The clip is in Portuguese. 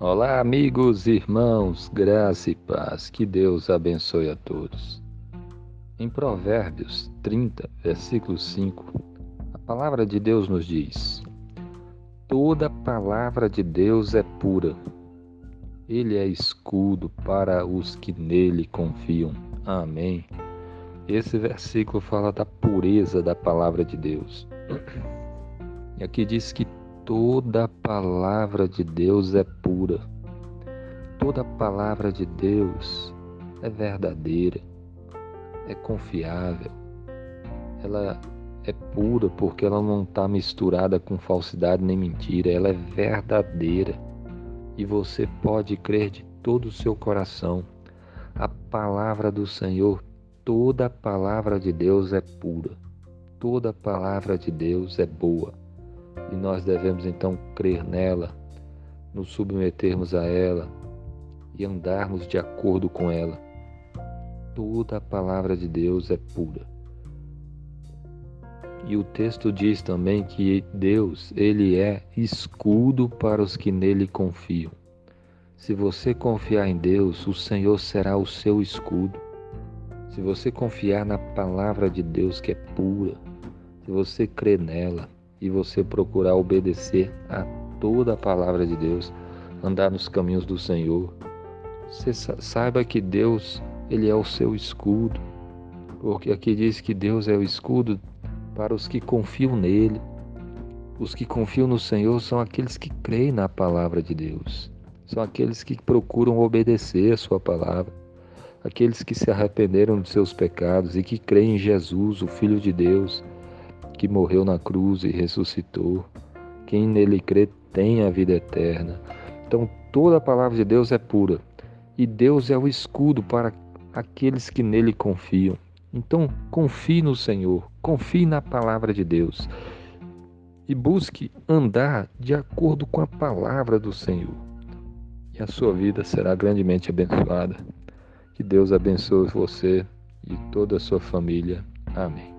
Olá, amigos, irmãos, graça e paz, que Deus abençoe a todos. Em Provérbios 30, versículo 5, a palavra de Deus nos diz: Toda palavra de Deus é pura, ele é escudo para os que nele confiam. Amém. Esse versículo fala da pureza da palavra de Deus. E aqui diz que toda palavra de Deus é pura. Toda palavra de Deus é verdadeira, é confiável. Ela é pura porque ela não está misturada com falsidade nem mentira. Ela é verdadeira e você pode crer de todo o seu coração. A palavra do Senhor, toda palavra de Deus é pura. Toda palavra de Deus é boa e nós devemos então crer nela, nos submetermos a ela e andarmos de acordo com ela. Toda a palavra de Deus é pura. E o texto diz também que Deus, ele é escudo para os que nele confiam. Se você confiar em Deus, o Senhor será o seu escudo. Se você confiar na palavra de Deus que é pura, se você crer nela, e você procurar obedecer a toda a palavra de Deus, andar nos caminhos do Senhor, você saiba que Deus, ele é o seu escudo. Porque aqui diz que Deus é o escudo para os que confiam nele. Os que confiam no Senhor são aqueles que creem na palavra de Deus. São aqueles que procuram obedecer a sua palavra. Aqueles que se arrependeram de seus pecados e que creem em Jesus, o Filho de Deus, que morreu na cruz e ressuscitou. Quem nele crê tem a vida eterna. Então, toda a palavra de Deus é pura e Deus é o escudo para aqueles que nele confiam. Então, confie no Senhor, confie na palavra de Deus e busque andar de acordo com a palavra do Senhor. E a sua vida será grandemente abençoada. Que Deus abençoe você e toda a sua família. Amém.